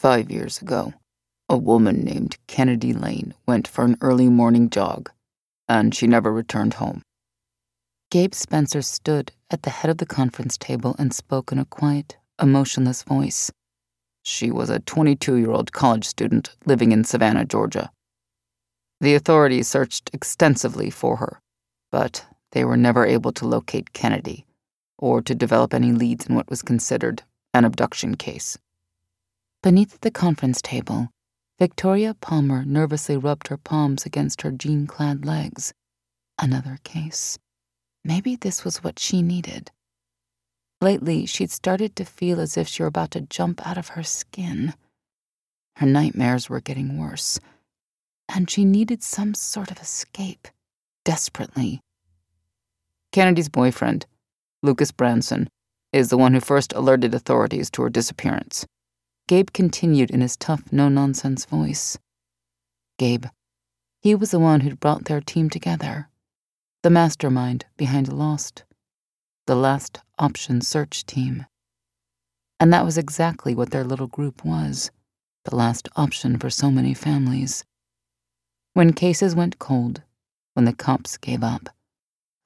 Five years ago, a woman named Kennedy Lane went for an early morning jog, and she never returned home. Gabe Spencer stood at the head of the conference table and spoke in a quiet, emotionless voice. She was a 22 year old college student living in Savannah, Georgia. The authorities searched extensively for her, but they were never able to locate Kennedy or to develop any leads in what was considered an abduction case. Beneath the conference table, Victoria Palmer nervously rubbed her palms against her jean clad legs. Another case. Maybe this was what she needed. Lately, she'd started to feel as if she were about to jump out of her skin. Her nightmares were getting worse, and she needed some sort of escape, desperately. Kennedy's boyfriend, Lucas Branson, is the one who first alerted authorities to her disappearance. Gabe continued in his tough, no nonsense voice. Gabe, he was the one who'd brought their team together, the mastermind behind Lost, the last option search team. And that was exactly what their little group was the last option for so many families. When cases went cold, when the cops gave up,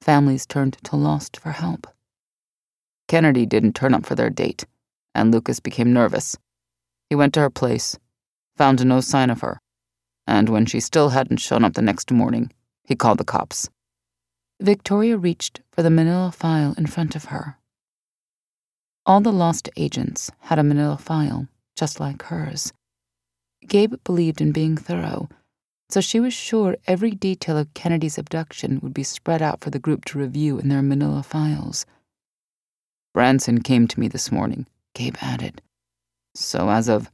families turned to Lost for help. Kennedy didn't turn up for their date, and Lucas became nervous. He went to her place, found no sign of her, and when she still hadn't shown up the next morning, he called the cops. Victoria reached for the manila file in front of her. All the lost agents had a manila file, just like hers. Gabe believed in being thorough, so she was sure every detail of Kennedy's abduction would be spread out for the group to review in their manila files. Branson came to me this morning, Gabe added. So as of.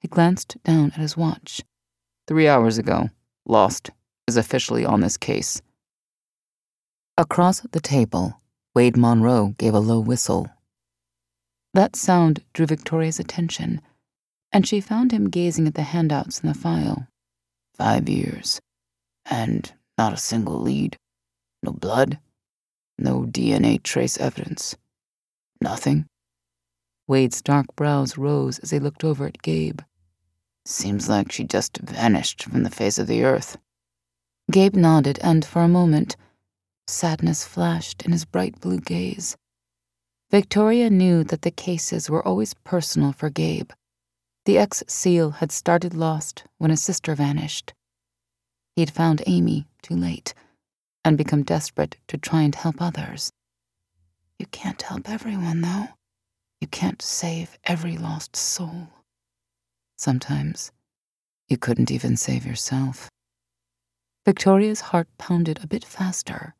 He glanced down at his watch. Three hours ago, Lost is officially on this case. Across the table, Wade Monroe gave a low whistle. That sound drew Victoria's attention, and she found him gazing at the handouts in the file. Five years, and not a single lead. No blood, no DNA trace evidence. Nothing. Wade's dark brows rose as he looked over at Gabe. Seems like she just vanished from the face of the earth. Gabe nodded, and for a moment, sadness flashed in his bright blue gaze. Victoria knew that the cases were always personal for Gabe. The ex SEAL had started lost when his sister vanished. He had found Amy too late and become desperate to try and help others. You can't help everyone, though. You can't save every lost soul. Sometimes you couldn't even save yourself. Victoria's heart pounded a bit faster.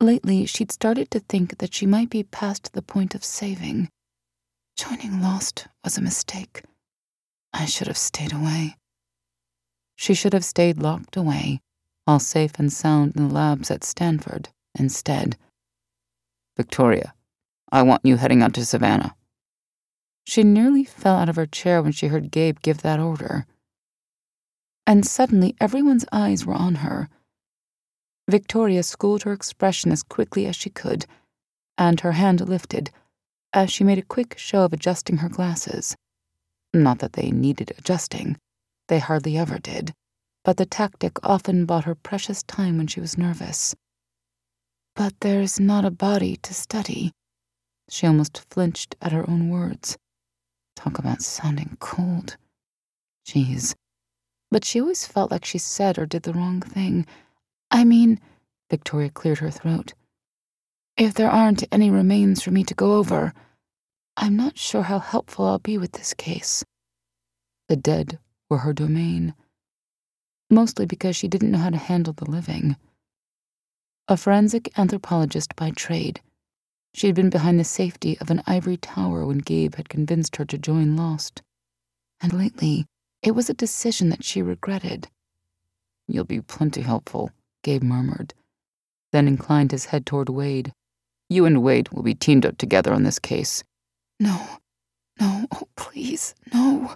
Lately, she'd started to think that she might be past the point of saving. Joining Lost was a mistake. I should have stayed away. She should have stayed locked away, all safe and sound in the labs at Stanford, instead. Victoria, I want you heading out to Savannah. She nearly fell out of her chair when she heard Gabe give that order. And suddenly everyone's eyes were on her. Victoria schooled her expression as quickly as she could, and her hand lifted as she made a quick show of adjusting her glasses. Not that they needed adjusting, they hardly ever did, but the tactic often bought her precious time when she was nervous. But there's not a body to study. She almost flinched at her own words. Talk about sounding cold. Jeez. But she always felt like she said or did the wrong thing. I mean, Victoria cleared her throat. If there aren't any remains for me to go over, I'm not sure how helpful I'll be with this case. The dead were her domain, mostly because she didn't know how to handle the living. A forensic anthropologist by trade, she had been behind the safety of an ivory tower when Gabe had convinced her to join Lost. And lately, it was a decision that she regretted. You'll be plenty helpful, Gabe murmured, then inclined his head toward Wade. You and Wade will be teamed up together on this case. No, no, oh, please, no.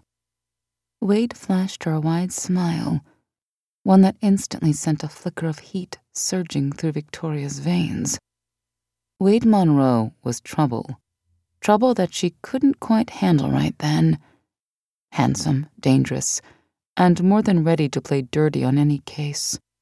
Wade flashed her a wide smile, one that instantly sent a flicker of heat surging through Victoria's veins. Wade Monroe was trouble. Trouble that she couldn't quite handle right then. handsome, dangerous, and more than ready to play dirty on any case.